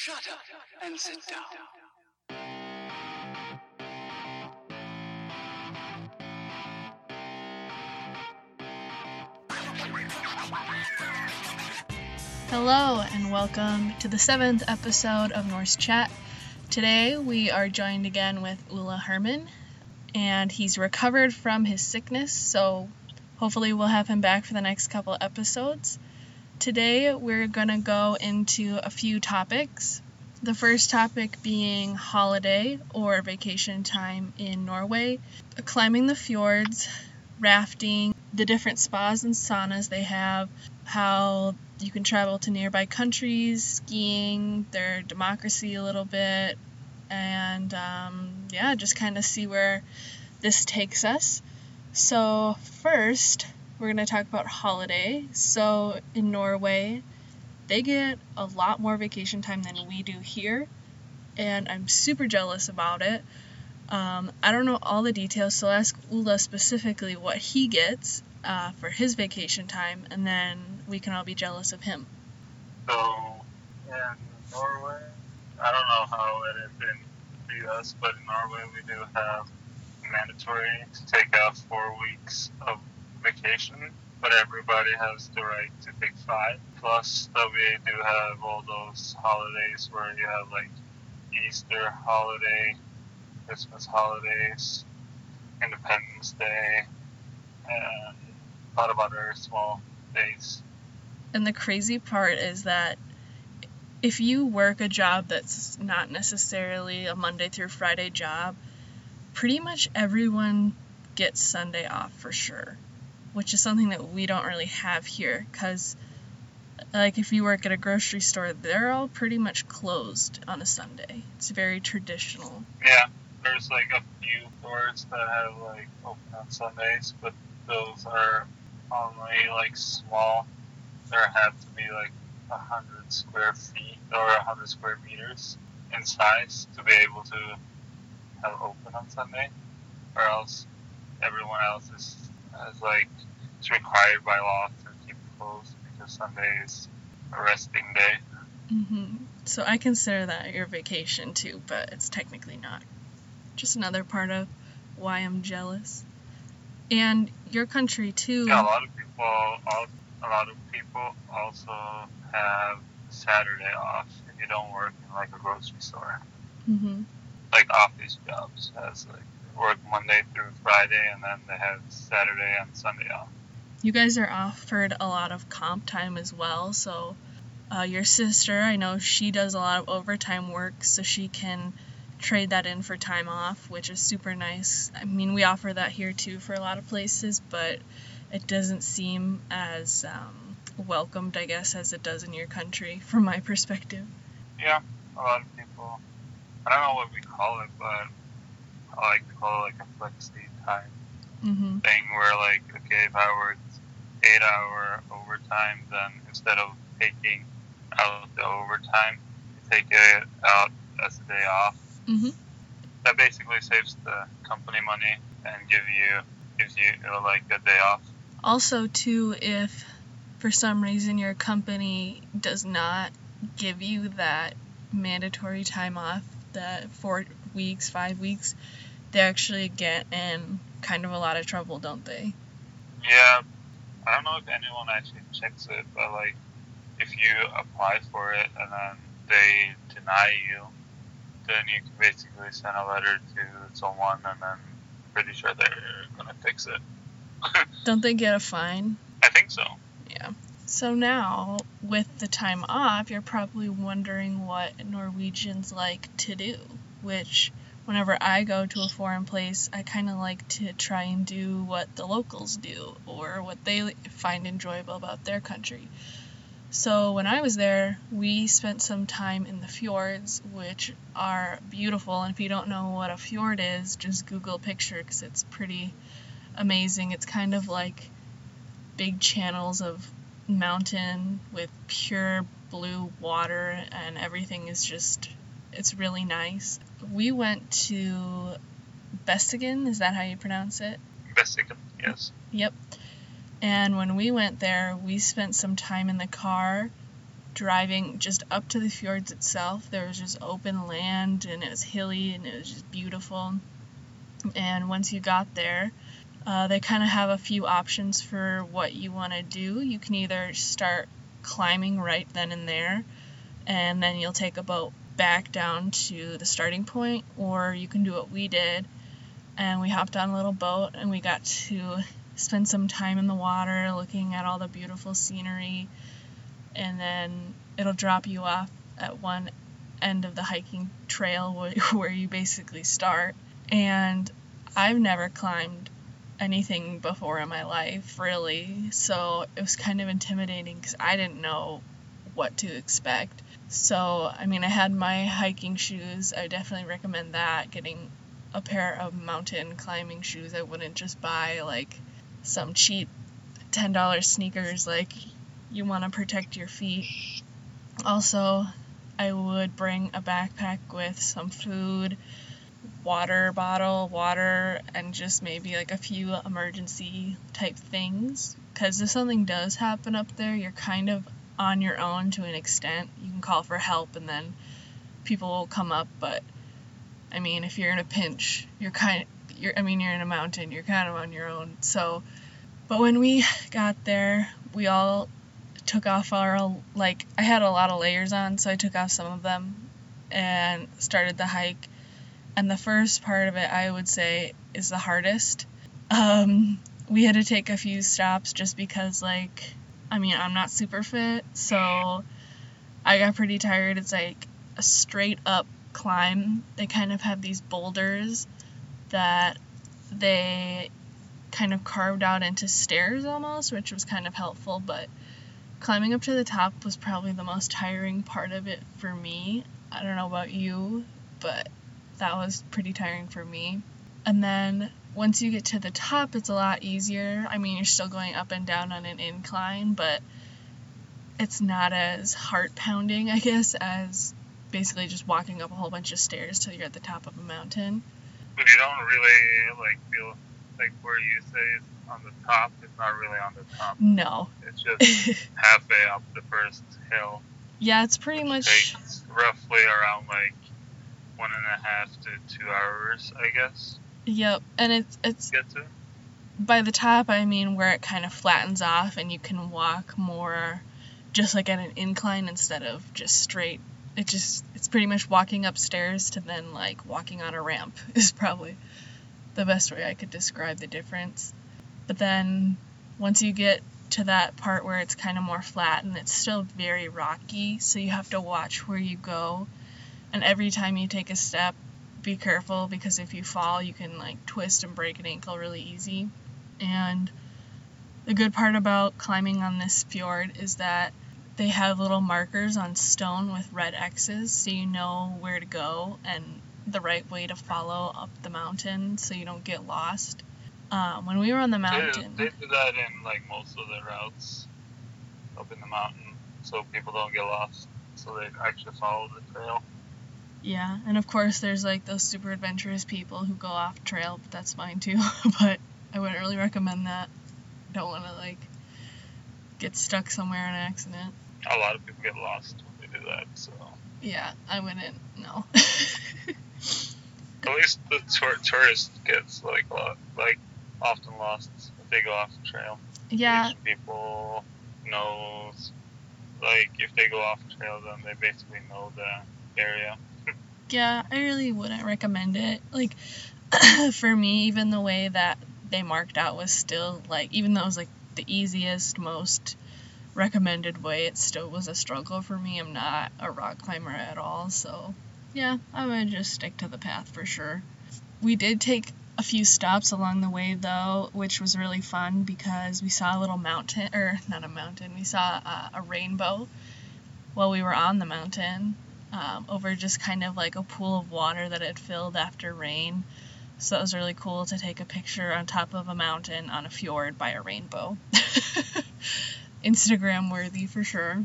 Shut up and sit down. Hello, and welcome to the seventh episode of Norse Chat. Today we are joined again with Ole-Hermann, and he's recovered from his sickness, so hopefully we'll have him back for the next couple episodes. Today we're going to go into a few topics. The first topic being holiday or vacation time in Norway, climbing the fjords, rafting, the different spas and saunas they have, how you can travel to nearby countries, skiing, their democracy a little bit, and um, yeah, just kind of see where this takes us. So, first, we're going to talk about holiday. So, in Norway, they get a lot more vacation time than we do here, and I'm super jealous about it. Um, I don't know all the details, so I'll ask Ole specifically what he gets uh, for his vacation time, and then we can all be jealous of him. So in Norway, I don't know how it is in the US, but in Norway we do have mandatory to take out four weeks of vacation, but everybody has the right to take five. Plus that we do have all those holidays where you have like Easter holiday, Christmas holidays, Independence Day, and a lot of other small days. And the crazy part is that if you work a job that's not necessarily a Monday through Friday job, pretty much everyone gets Sunday off for sure, which is something that we don't really have here because like if you work at a grocery store, they're all pretty much closed on a Sunday. It's very traditional. Yeah, there's like a few stores that have like open on Sundays, but those are only like small. There have to be like a hundred square feet or a hundred square meters in size to be able to have open on Sunday, or else everyone else is, is like it's required by law to keep closed because Sunday is a resting day. hmm So I consider that your vacation too, but it's technically not. Just another part of why I'm jealous. And your country too. Yeah, a lot of people, a lot of people also have Saturday off if you don't work in like a grocery store. hmm Like office jobs has like work Monday through Friday, and then they have Saturday and Sunday off. You guys are offered a lot of comp time as well. So uh, your sister, I know she does a lot of overtime work, so she can trade that in for time off, which is super nice. I mean, we offer that here too for a lot of places, but it doesn't seem as um, welcomed, I guess, as it does in your country, from my perspective. Yeah, a lot of people. I don't know what we call it, but I like to call it like a flexi time hmm thing where like okay, if I worked eight hour overtime, then instead of taking out the overtime, you take it out as a day off. hmm That basically saves the company money and give you gives you uh, like a day off. Also, too, if for some reason your company does not give you that mandatory time off, that four weeks, five weeks, they actually get in kind of a lot of trouble, don't they? Yeah, I don't know if anyone actually checks it, but like if you apply for it and then they deny you, then you can basically send a letter to someone and then pretty sure they're gonna fix it. Don't they get a fine? I think so. Yeah. So now, with the time off, you're probably wondering what Norwegians like to do, which whenever I go to a foreign place, I kind of like to try and do what the locals do or what they find enjoyable about their country. So when I was there, we spent some time in the fjords, which are beautiful. And if you don't know what a fjord is, just Google picture because it's pretty amazing. It's kind of like big channels of mountain with pure blue water, and everything is just, it's really nice. We went to Besseggen, is that how you pronounce it? Besseggen, yes. Yep. And when we went there, we spent some time in the car driving just up to the fjords itself. There was just open land and it was hilly and it was just beautiful. And once you got there, uh, they kind of have a few options for what you want to do. You can either start climbing right then and there, and then you'll take a boat back down to the starting point, or you can do what we did. And we hopped on a little boat and we got to spend some time in the water looking at all the beautiful scenery. And then it'll drop you off at one end of the hiking trail where you basically start. And I've never climbed anything before in my life, really. So it was kind of intimidating because I didn't know what to expect. So, I mean, I had my hiking shoes. I definitely recommend that. Getting a pair of mountain climbing shoes. I wouldn't just buy like some cheap $10 sneakers. Like, you want to protect your feet. Also, I would bring a backpack with some food, water bottle, water, and just maybe like a few emergency type things. Because if something does happen up there, you're kind of on your own to an extent. You can call for help and then people will come up, but I mean, if you're in a pinch, you're kind of, you're, I mean, you're in a mountain, you're kind of on your own. So, but when we got there, we all took off our, like, I had a lot of layers on, so I took off some of them and started the hike. And the first part of it, I would say, is the hardest. Um, we had to take a few stops just because, like, I mean, I'm not super fit, so I got pretty tired. It's like a straight up climb. They kind of have these boulders that they kind of carved out into stairs almost, which was kind of helpful, but climbing up to the top was probably the most tiring part of it for me. I don't know about you, but that was pretty tiring for me. And then once you get to the top, it's a lot easier. I mean, you're still going up and down on an incline, but it's not as heart pounding, I guess, as basically just walking up a whole bunch of stairs till you're at the top of a mountain. But you don't really like feel like where you say it's on the top. It's not really on the top. No. It's just halfway up the first hill. Yeah, it's pretty much takes roughly around like one and a half to two hours, I guess. Yep, and it's it's by the top. I mean where it kind of flattens off and you can walk more, just like at an incline instead of just straight. It just it's pretty much walking upstairs to then like walking on a ramp is probably the best way I could describe the difference. But then once you get to that part where it's kind of more flat and it's still very rocky, so you have to watch where you go. And every time you take a step, be careful because if you fall, you can like twist and break an ankle really easy. And the good part about climbing on this fjord is that they have little markers on stone with red X's so you know where to go and the right way to follow up the mountain so you don't get lost. Um, when we were on the mountain, They, they do that in like most of the routes up in the mountain, so people don't get lost. So they actually follow the trail. Yeah, and of course there's like those super adventurous people who go off trail, but that's fine too. but I wouldn't really recommend that. Don't want to like get stuck somewhere in an accident. A lot of people get lost when they do that. So Yeah, I wouldn't. No. at least the tour- tourist gets like like often lost if they go off the trail. yeah, Each people knows like if they go off trail, then they basically know the area. Yeah, I really wouldn't recommend it. Like, for me, even the way that they marked out was still like, even though it was like the easiest, most recommended way, it still was a struggle for me. I'm not a rock climber at all, so yeah, I would just stick to the path for sure. We did take a few stops along the way though, which was really fun because we saw a little mountain, or not a mountain, we saw a, a rainbow while we were on the mountain um, over just kind of like a pool of water that had filled after rain. So it was really cool to take a picture on top of a mountain on a fjord by a rainbow. Instagram worthy for sure.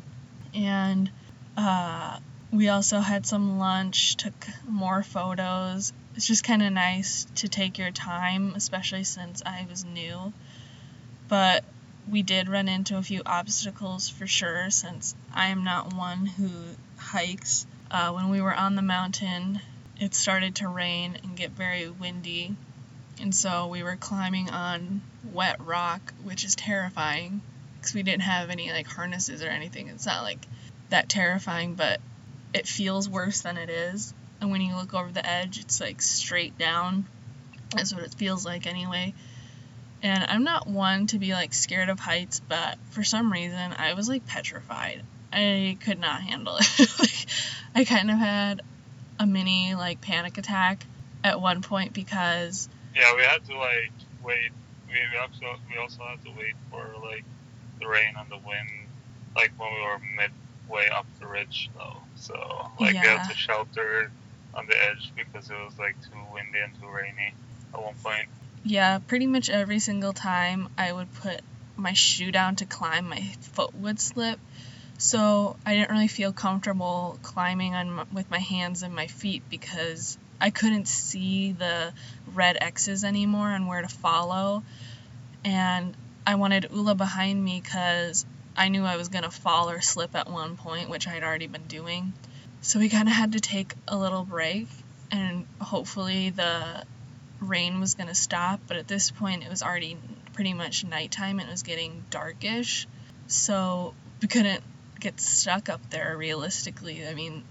And uh, we also had some lunch, took more photos. It's just kind of nice to take your time, especially since I was new. But we did run into a few obstacles for sure, since I am not one who hikes. Uh, when we were on the mountain, it started to rain and get very windy, and so we were climbing on wet rock, which is terrifying because we didn't have any like harnesses or anything. It's not like that terrifying, but it feels worse than it is. And when you look over the edge, it's like straight down. That's what it feels like anyway. And I'm not one to be like scared of heights, but for some reason I was like petrified. I could not handle it. like, I kind of had a mini like panic attack at one point because Yeah, we had to like wait. We we also we also had to wait for like the rain and the wind, like when we were midway up the ridge though. So like we had to shelter on the edge because it was like too windy and too rainy at one point. yeah, pretty much every single time I would put my shoe down to climb, my foot would slip. So I didn't really feel comfortable climbing on with my hands and my feet because I couldn't see the red X's anymore and where to follow. And I wanted Ole behind me because I knew I was gonna fall or slip at one point, which I'd already been doing. So we kind of had to take a little break, and hopefully the rain was gonna stop. But at this point, it was already pretty much nighttime and it was getting darkish. So we couldn't get stuck up there realistically. I mean,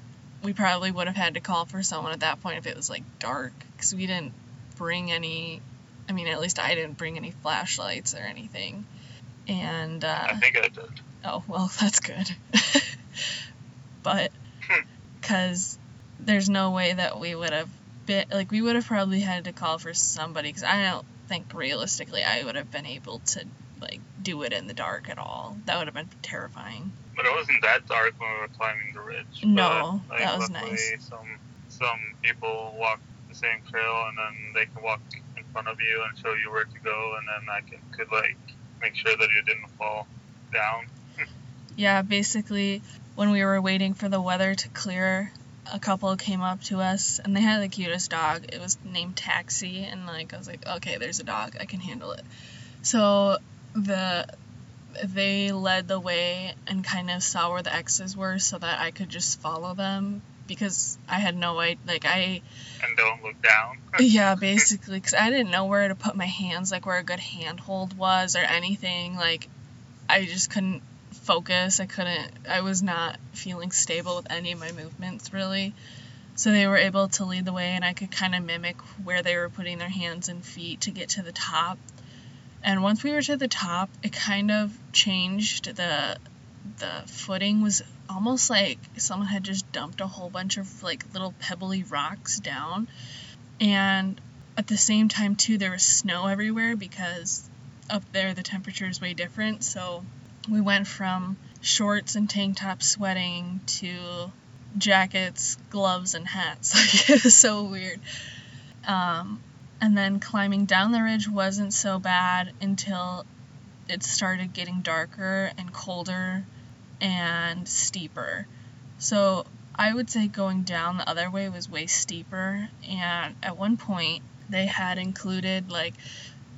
we probably would have had to call for someone at that point if it was like dark because we didn't bring any. I mean, at least I didn't bring any flashlights or anything. And uh, I think I did. Oh, well, that's good. but because there's no way that we would have been like we would have probably had to call for somebody because I don't think realistically I would have been able to like do it in the dark at all. That would have been terrifying. But it wasn't that dark when we were climbing the ridge. No, but, like, that was nice. Some some people walk the same trail and then they can walk in front of you and show you where to go, and then I can, could like make sure that you didn't fall down. Yeah, basically when we were waiting for the weather to clear, a couple came up to us and they had the cutest dog. It was named Taxi and like I was like, okay, there's a dog, I can handle it. So the they led the way and kind of saw where the X's were so that I could just follow them because I had no idea like I And don't look down. yeah, basically, because I didn't know where to put my hands, like where a good handhold was or anything. Like, I just couldn't focus. I couldn't, I was not feeling stable with any of my movements, really. So they were able to lead the way, and I could kind of mimic where they were putting their hands and feet to get to the top. And once we were to the top, it kind of changed. The the footing was almost like someone had just dumped a whole bunch of like little pebbly rocks down. And at the same time too there was snow everywhere because up there the temperature is way different. So we went from shorts and tank tops sweating to jackets gloves and hats. Like it was so weird. Um, and then climbing down the ridge wasn't so bad until it started getting darker and colder and steeper so I would say going down the other way was way steeper, and at one point they had included like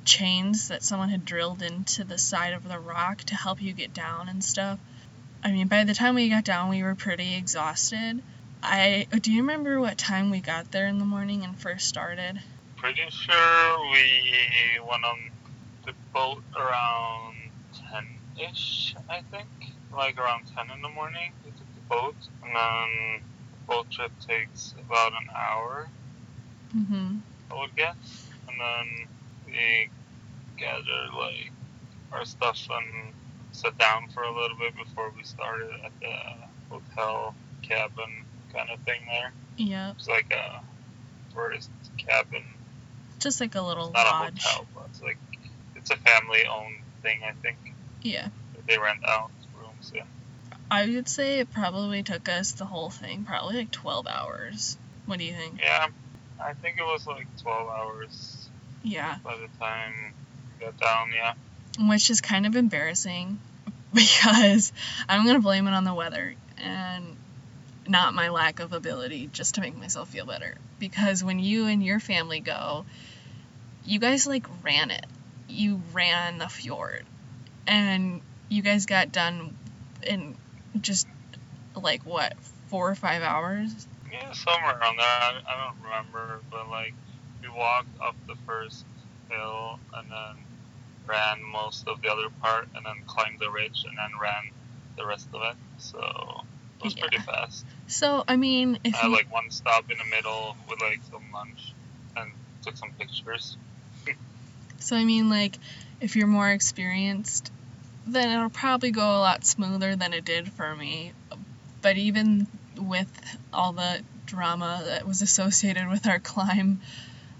chains that someone had drilled into the side of the rock to help you get down and stuff. I mean, by the time we got down, we were pretty exhausted. I do you remember what time we got there in the morning and first started? Pretty sure we went on the boat around 10 ish, I think. Like around 10 in the morning, we took the boat, and then the boat trip takes about an hour, Mm-hmm. I would guess. And then we gather like our stuff and sat down for a little bit before we started at the hotel cabin kind of thing there. Yep, It's like a tourist cabin just like a little not lodge. a hotel, but it's like it's a family-owned thing. I think Yeah, they rent out rooms in. I would say it probably took us the whole thing probably like 12 hours. What do you think? Yeah, I think it was like 12 hours Yeah. by the time we got down. Yeah, which is kind of embarrassing because I'm going to blame it on the weather and not my lack of ability just to make myself feel better. Because when you and your family go, you guys like ran it. You ran the fjord. and you guys got done in just like what four or five hours. Yeah, somewhere around there. I, I don't remember, but like we walked up the first hill and then ran most of the other part, and then climbed the ridge and then ran the rest of it. So it was Yeah. pretty fast. So I mean, if I had you, like one stop in the middle with like some lunch and took some pictures. so I mean, like if you're more experienced, then it'll probably go a lot smoother than it did for me. But even with all the drama that was associated with our climb,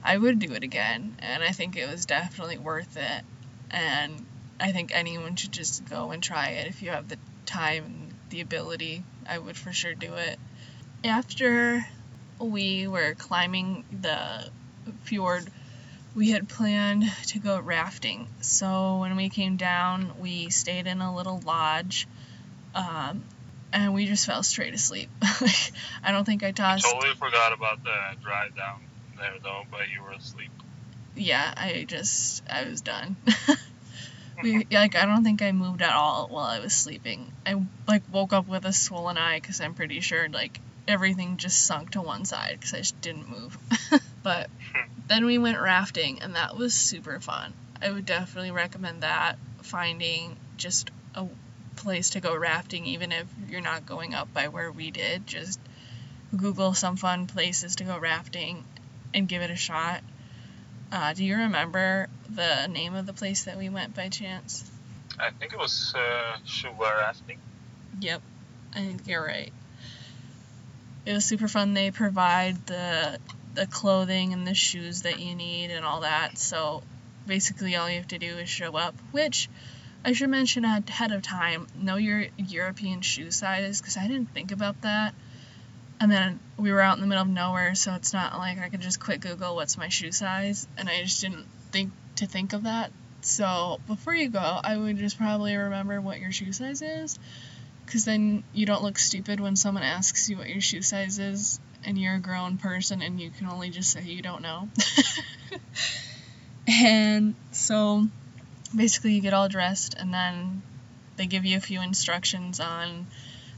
I would do it again, and I think it was definitely worth it. And I think anyone should just go and try it if you have the time and the ability. I would for sure do it. After we were climbing the fjord, we had planned to go rafting. So when we came down, we stayed in a little lodge, um, and we just fell straight asleep. like, I don't think I tossed. I totally forgot about the drive down there though, but you were asleep. yeah, I just I was done. we like I don't think I moved at all while I was sleeping. I like woke up with a swollen eye because I'm pretty sure like everything just sunk to one side because I just didn't move. but hmm. then we went rafting and that was super fun. I would definitely recommend that. Finding just a place to go rafting, even if you're not going up by where we did, just Google some fun places to go rafting and give it a shot. Uh, do you remember the name of the place that we went by chance? I think it was uh, scuba. Yep, I think you're right. It was super fun. They provide the the clothing and the shoes that you need and all that. So basically, all you have to do is show up. Which I should mention ahead of time. Know your European shoe size because I didn't think about that. And then we were out in the middle of nowhere, so it's not like I could just quick Google what's my shoe size, and I just didn't think to think of that. So before you go, I would just probably remember what your shoe size is, because then you don't look stupid when someone asks you what your shoe size is, and you're a grown person and you can only just say you don't know. and so basically, you get all dressed, and then they give you a few instructions on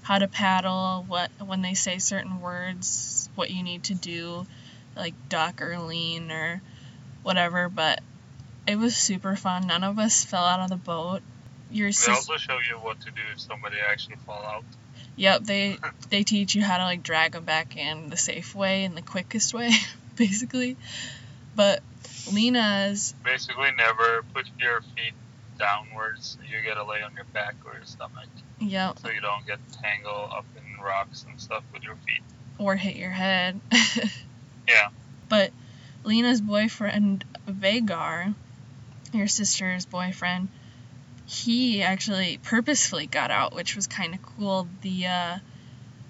how to paddle, what when they say certain words, what you need to do, like duck or lean or whatever. But it was super fun. None of us fell out of the boat. Your They sis- also show you what to do if somebody actually fall out. Yep, they they teach you how to like drag them back in the safe way and the quickest way, basically. But Lena's Basically, never put your feet downwards. You gotta lay on your back or your stomach, yep, so you don't get tangled up in rocks and stuff with your feet. or hit your head. Yeah. But Lena's boyfriend Vagar, your sister's boyfriend, he actually purposefully got out, which was kind of cool. The uh,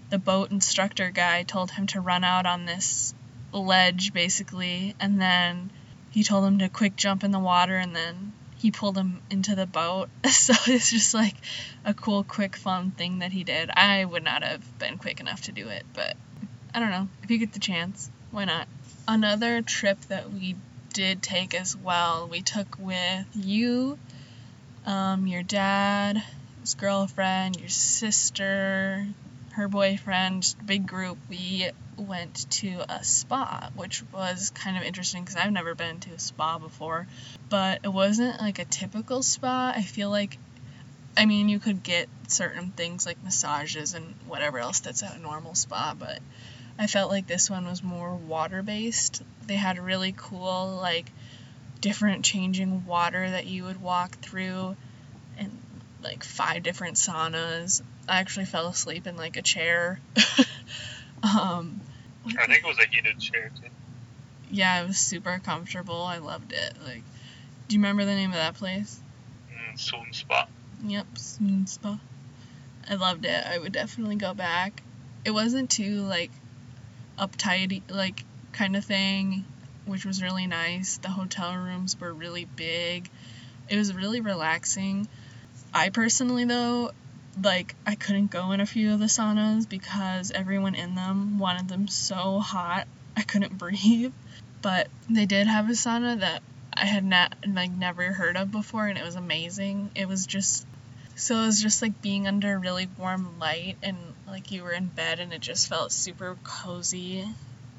the boat instructor guy told him to run out on this ledge basically, and then he told him to quick jump in the water, and then he pulled him into the boat. So it's just like a cool, quick, fun thing that he did. I would not have been quick enough to do it, but I don't know. If you get the chance, why not? Another trip that we did take as well, we took with you, um, your dad, his girlfriend, your sister, her boyfriend, big group. We went to a spa, which was kind of interesting because I've never been to a spa before. But it wasn't like a typical spa. I feel like, I mean, you could get certain things like massages and whatever else that's at a normal spa, but I felt like this one was more water based. They had really cool, like, different changing water that you would walk through like five different saunas. I actually fell asleep in like a chair. um, I think it was a heated chair too. yeah, it was super comfortable. I loved it. Like, do you remember the name of that place? Mm, Son Spa. Yep, Son Spa. I loved it. I would definitely go back. It wasn't too like uptight, like kind of thing, which was really nice. The hotel rooms were really big. It was really relaxing. I personally though, like I couldn't go in a few of the saunas because everyone in them wanted them so hot I couldn't breathe. But they did have a sauna that I had not like never heard of before, and it was amazing. It was just so it was just like being under really warm light, and like you were in bed, and it just felt super cozy,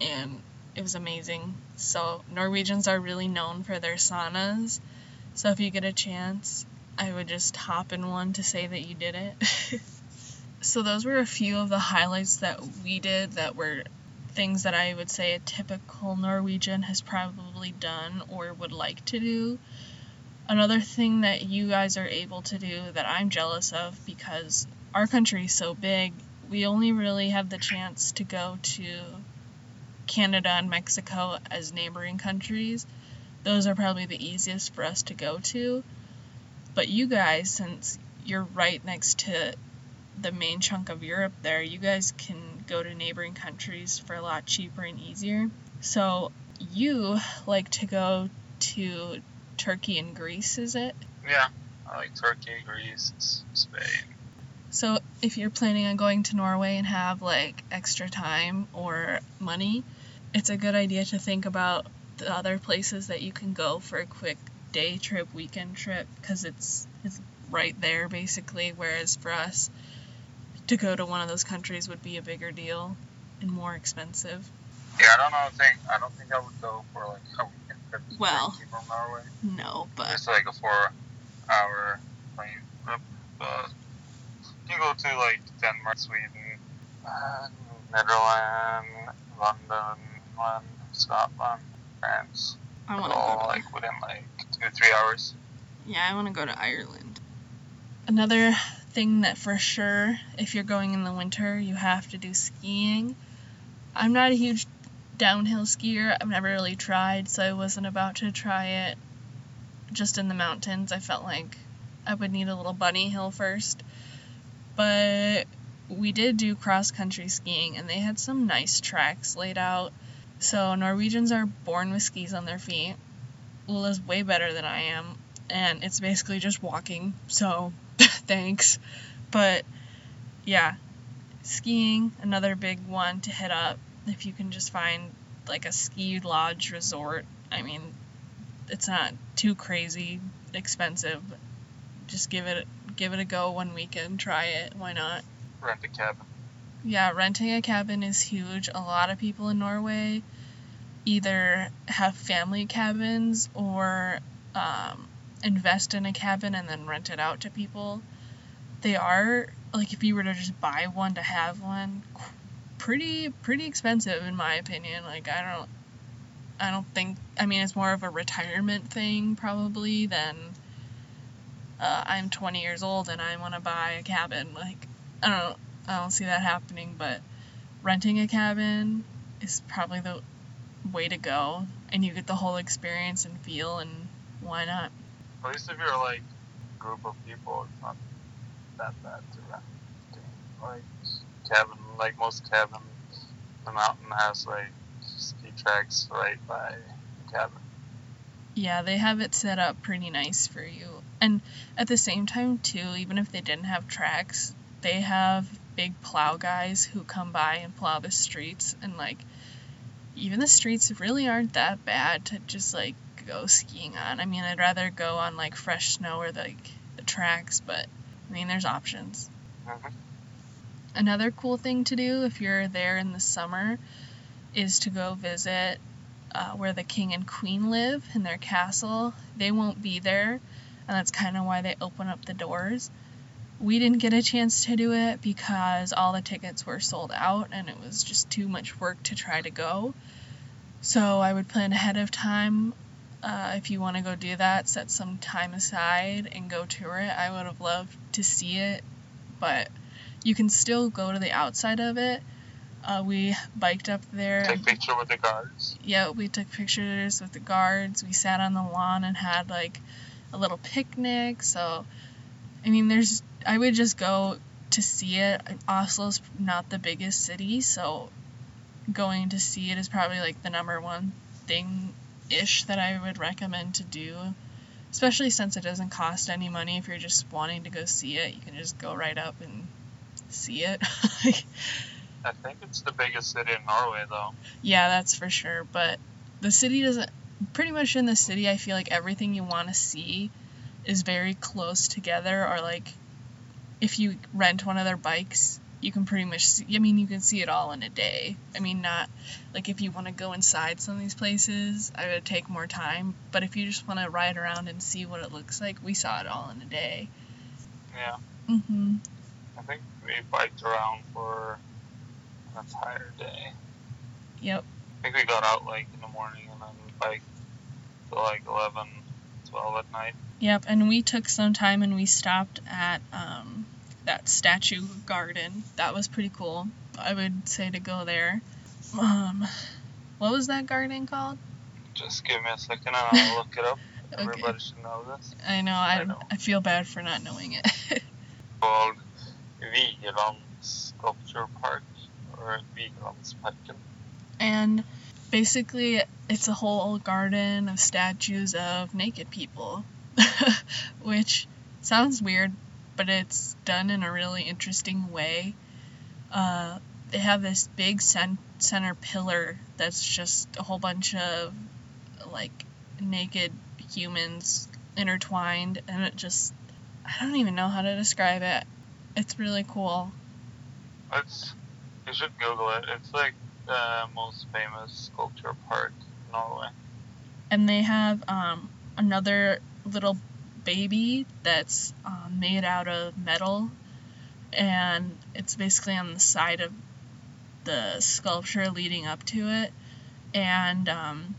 and it was amazing. So Norwegians are really known for their saunas. So if you get a chance, I would just hop in one to say that you did it. so those were a few of the highlights that we did that were things that I would say a typical Norwegian has probably done or would like to do. Another thing that you guys are able to do that I'm jealous of because our country is so big, we only really have the chance to go to Canada and Mexico as neighboring countries. Those are probably the easiest for us to go to. But you guys, since you're right next to the main chunk of Europe there, you guys can go to neighboring countries for a lot cheaper and easier. So you like to go to Turkey and Greece, is it? Yeah, I like Turkey, Greece, Spain. So if you're planning on going to Norway and have like extra time or money, it's a good idea to think about the other places that you can go for a quick day trip, weekend trip, because it's it's right there basically. Whereas for us, to go to one of those countries would be a bigger deal and more expensive. Yeah, I don't know. Think I don't think I would go for like a weekend trip Well. From Norway. No, but It's like a four-hour plane trip. But you go to like Denmark, Sweden, uh, Netherlands, London, England, Scotland, France. I want to oh, all go to like within like two three hours. Yeah, I want to go to Ireland. Another thing that for sure, if you're going in the winter, you have to do skiing. I'm not a huge downhill skier. I've never really tried, so I wasn't about to try it just in the mountains. I felt like I would need a little bunny hill first. But we did do cross country skiing, and they had some nice tracks laid out. So Norwegians are born with skis on their feet. Lula's way better than I am, and it's basically just walking. So thanks. But yeah, skiing, another big one to hit up if you can just find like a ski lodge resort. I mean, it's not too crazy expensive. Just give it give it a go one weekend, try it. Why not? Rent a cabin. Yeah, renting a cabin is huge. A lot of people in Norway either have family cabins or um, invest in a cabin and then rent it out to people. They are like if you were to just buy one to have one, pretty pretty expensive in my opinion. Like I don't I don't think I mean it's more of a retirement thing probably than uh, I'm 20 years old and I want to buy a cabin. Like I don't I don't see that happening, but renting a cabin is probably the way to go and you get the whole experience and feel and why not? At least if you're like a group of people, it's not that bad to rent. Like cabin, like most cabin, the mountain has like ski tracks right by the cabin. Yeah, they have it set up pretty nice for you. And at the same time too, even if they didn't have tracks, they have big plow guys who come by and plow the streets and like even the streets really aren't that bad to just like go skiing on. I mean, I'd rather go on like fresh snow or like the tracks, but I mean, there's options. Mhm. Another cool thing to do if you're there in the summer is to go visit uh, where the king and queen live in their castle. They won't be there, and that's kind of why they open up the doors. We didn't get a chance to do it because all the tickets were sold out and it was just too much work to try to go. So I would plan ahead of time. Uh, if you want to go do that, set some time aside and go tour it. I would have loved to see it, but you can still go to the outside of it. Uh, we biked up there. Take picture with the guards. Yeah, we took pictures with the guards. We sat on the lawn and had like a little picnic. So, I mean, there's. I would just go to see it. Oslo's not the biggest city, so going to see it is probably like the number one thing ish that I would recommend to do. Especially since it doesn't cost any money if you're just wanting to go see it. You can just go right up and see it. I think it's the biggest city in Norway, though. Yeah, that's for sure. But the city doesn't. pretty much in the city, I feel like everything you want to see is very close together, or like if you rent one of their bikes, you can pretty much see, I mean, you can see it all in a day. I mean, not like if you want to go inside some of these places, I would take more time. But if you just want to ride around and see what it looks like, we saw it all in a day. Yeah. hmm I think we biked around for an entire day. Yep. I think we got out like in the morning and then we biked till like 11, 12 at night. Yep. And we took some time and we stopped at um, that statue garden. That was pretty cool. I would say to go there. Um, what was that garden called? Just give me a second and I'll look it up. Okay. Everybody should know this. I know. I, I know. I feel bad for not knowing it. Called Vigeland Sculpture Park or Vigelandsparken. and basically it's a whole garden of statues of naked people which sounds weird but it's done in a really interesting way uh, they have this big cen- center pillar that's just a whole bunch of like naked humans intertwined and it just i don't even know how to describe it it's really cool It's you should Google it. It's like the most famous sculpture park in Norway. and they have um, another little baby that's um, made out of metal. And it's basically on the side of the sculpture leading up to it. And um,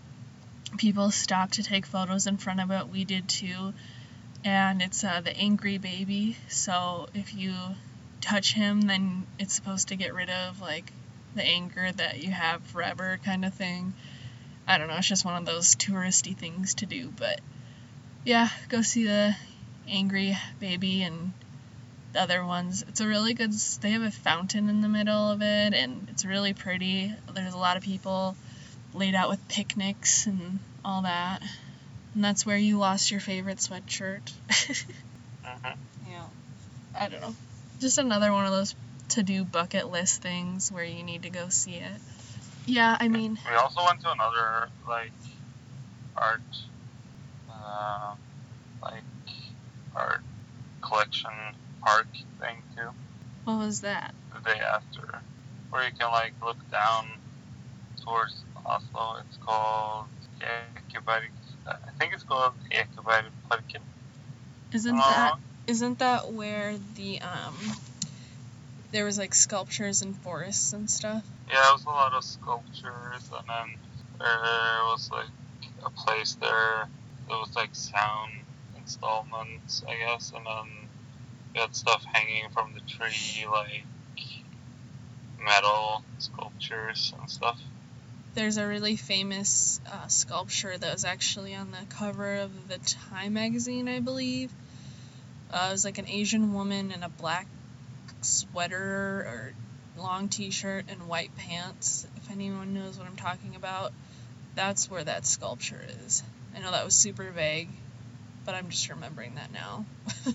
people stop to take photos in front of it. We did too. And it's uh, the angry baby. So if you touch him then it's supposed to get rid of like the anger that you have forever kind of thing. I don't know, it's just one of those touristy things to do, but yeah, go see the angry baby and the other ones. It's a really good they have a fountain in the middle of it and it's really pretty. There's a lot of people laid out with picnics and all that. And that's where you lost your favorite sweatshirt. hmm yeah. I don't know. Just another one of those to do bucket list things where you need to go see it. Yeah, I mean, We also went to another like art, uh, like art collection park thing too. what was that? The day after, where you can like look down towards Oslo. It's called Ekeberg. I think it's called Ekebergparken. Isn't Am I that isn't that where the um there was like sculptures and forests and stuff? Yeah, it was a lot of sculptures, and then there was like a place there. It was like sound installments, I guess, and then we had stuff hanging from the tree, like metal sculptures and stuff. There's a really famous uh, sculpture that was actually on the cover of the Time magazine, I believe. Uh, it was like an Asian woman in a black sweater or long t-shirt and white pants. If anyone knows what I'm talking about, that's where that sculpture is. I know that was super vague, but I'm just remembering that now.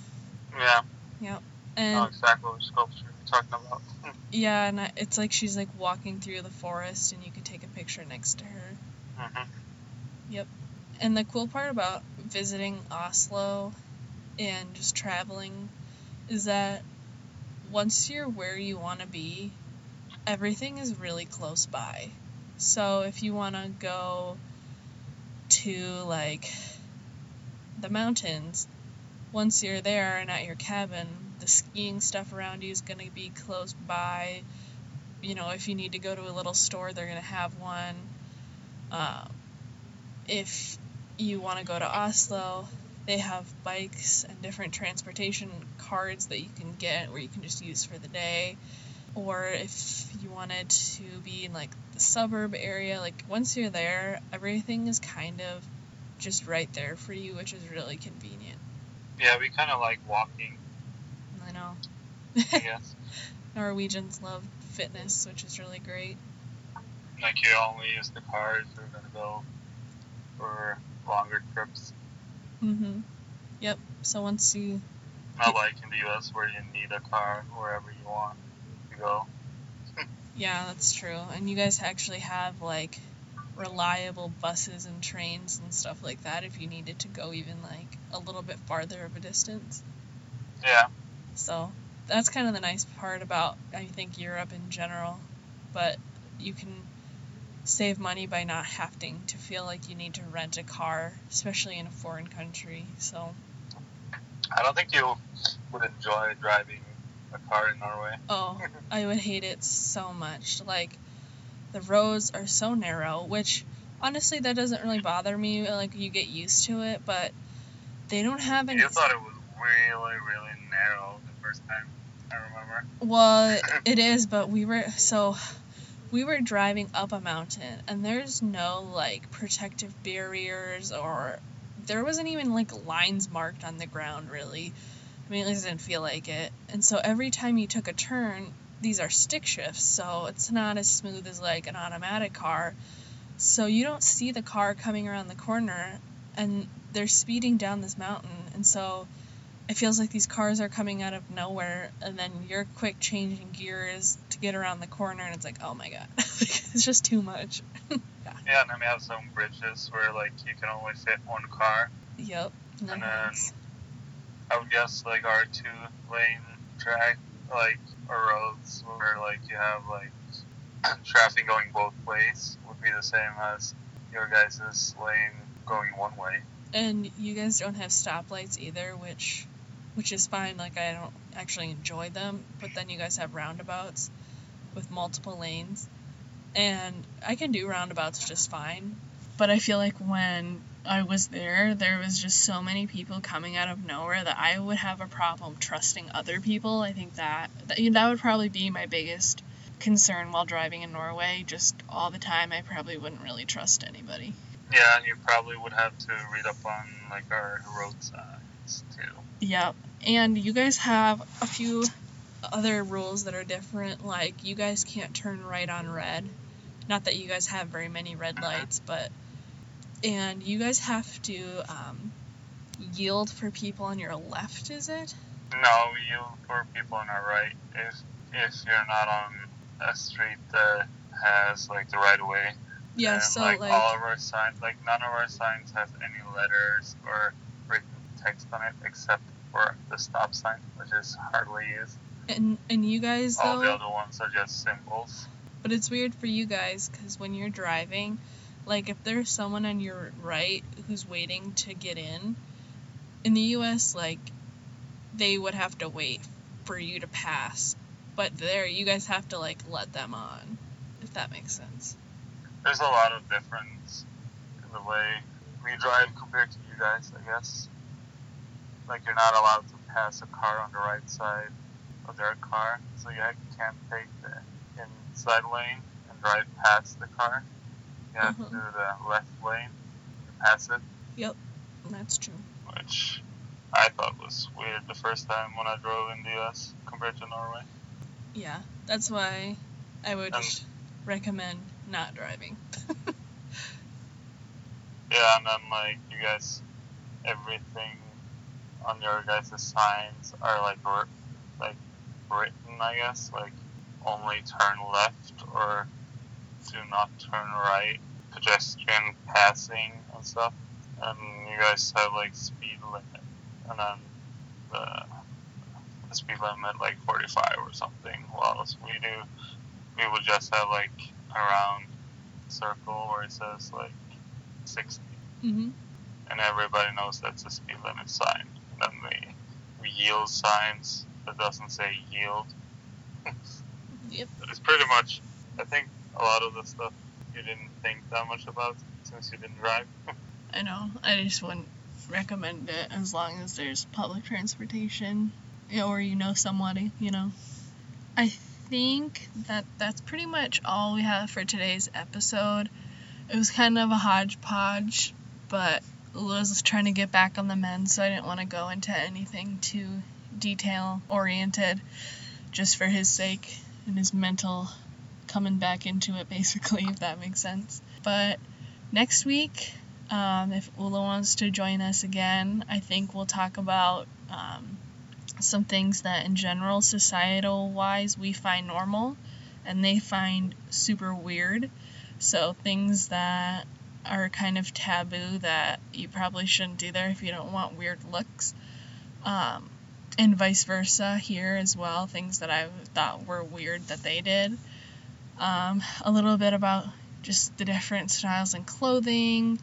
Yeah, Yep. And know exactly what sculpture you're talking about. Yeah, and I, it's like she's like walking through the forest, and you could take a picture next to her. hmm Yep. And the cool part about visiting Oslo and just traveling is that once you're where you want to be, everything is really close by. So if you want to go to like the mountains, once you're there and at your cabin, the skiing stuff around you is going to be close by. You know, if you need to go to a little store, they're going to have one. Um, if you want to go to Oslo, they have bikes and different transportation cards that you can get where you can just use for the day. Or if you wanted to be in like the suburb area, like once you're there, everything is kind of just right there for you, which is really convenient. Yeah, we kind of like walking, I know. Yes. Norwegians love fitness, which is really great. like you only use the cars you're gonna go for longer trips. Mhm. Yep. So once you Not like in the US where you need a car wherever you want to go. Yeah, that's true. And you guys actually have like reliable buses and trains and stuff like that if you needed to go even like a little bit farther of a distance. Yeah. So that's kind of the nice part about I think Europe in general, but you can save money by not having to feel like you need to rent a car, especially in a foreign country. So I don't think you would enjoy driving a car in Norway. Oh, I would hate it so much. Like, the roads are so narrow, which honestly, that doesn't really bother me. Like, you get used to it, but they don't have any. You thought it was really, really narrow the first time, I remember. Well, it is, but we were. So, we were driving up a mountain, and there's no, like, protective barriers or. There wasn't even, like, lines marked on the ground, really. I mean, at least I didn't feel like it. And so every time you took a turn, these are stick shifts, so it's not as smooth as like an automatic car. So you don't see the car coming around the corner and they're speeding down this mountain. And so it feels like these cars are coming out of nowhere and then you're quick changing gears to get around the corner and it's like, oh my god. it's just too much. Yeah, yeah, and then we have some bridges where like you can only fit one car. yep. And then And then-. I would guess like our two lane track like or roads where like you have like traffic going both ways would be the same as your guys' lane going one way. And you guys don't have stoplights either, which which is fine. Like I don't actually enjoy them, but then you guys have roundabouts with multiple lanes. And I can do roundabouts just fine. But I feel like when I was there, there was just so many people coming out of nowhere that I would have a problem trusting other people. I think that that, that would probably be my biggest concern while driving in Norway. Just all the time, I probably wouldn't really trust anybody. Yeah, and you probably would have to read up on like our road signs too. Yep. And you guys have a few other rules that are different. Like, you guys can't turn right on red. Not that you guys have very many red mm-hmm. lights, but. And you guys have to um, yield for people on your left, is it? No, you for people on our right. If if you're not on a street that has like the right of way, Yeah, and, so, like, like. all of our signs, like none of our signs has any letters or written text on it except for the stop sign, which is hardly used. And, and you guys, All the though. other ones are just symbols. But it's weird for you guys because when you're driving, like if there's someone on your right who's waiting to get in, in the US, like they would have to wait for you to pass. But there, you guys have to like let them on, if that makes sense. There's a lot of difference in the way we drive compared to you guys, I guess. Like you're not allowed to pass a car on the right side of their car, so you can't take the inside lane and drive past the car. You have Mhm. to the left lane and pass it, Yep, That's true. which I thought was weird the first time when I drove in the US compared to Norway. Yeah, that's why I would Um, recommend not driving. Yeah, and then like you guys, everything on your guys' signs are like like written, I guess, like only turn left or do not turn right, pedestrian passing and stuff. And you guys have like speed limit, and then the, the speed limit like 45 or something. Whilst we do, we would just have like a round circle where it says like 60 hmm and everybody knows that's a speed limit sign. And then the, the yield signs that doesn't say yield. Yep. It's pretty much, I think a lot of the stuff you didn't think that much about since you didn't drive. I know. I just wouldn't recommend it as long as there's public transportation or you know somebody, you know. I think that that's pretty much all we have for today's episode. It was kind of a hodgepodge, but Liz was trying to get back on the mend, so I didn't want to go into anything too detail oriented just for his sake and his mental coming back into it, basically, if that makes sense. But next week, um, if Ole wants to join us again, I think we'll talk about um, some things that, in general, societal wise, we find normal and they find super weird. So things that are kind of taboo that you probably shouldn't do there if you don't want weird looks. Um, and vice versa here as well, things that I thought were weird that they did. Um, a little bit about just the different styles in clothing,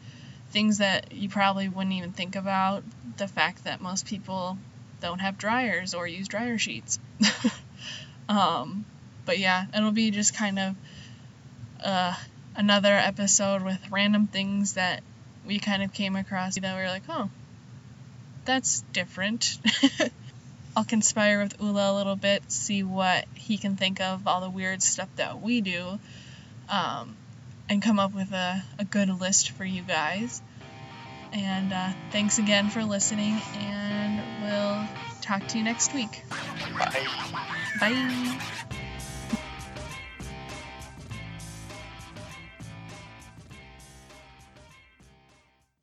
things that you probably wouldn't even think about. The fact that most people don't have dryers or use dryer sheets. um, but yeah, it'll be just kind of uh, another episode with random things that we kind of came across that we were like, oh, that's different. I'll conspire with Ole a little bit, see what he can think of, all the weird stuff that we do, um, and come up with a, a good list for you guys. And uh, thanks again for listening, and we'll talk to you next week. Bye. Bye.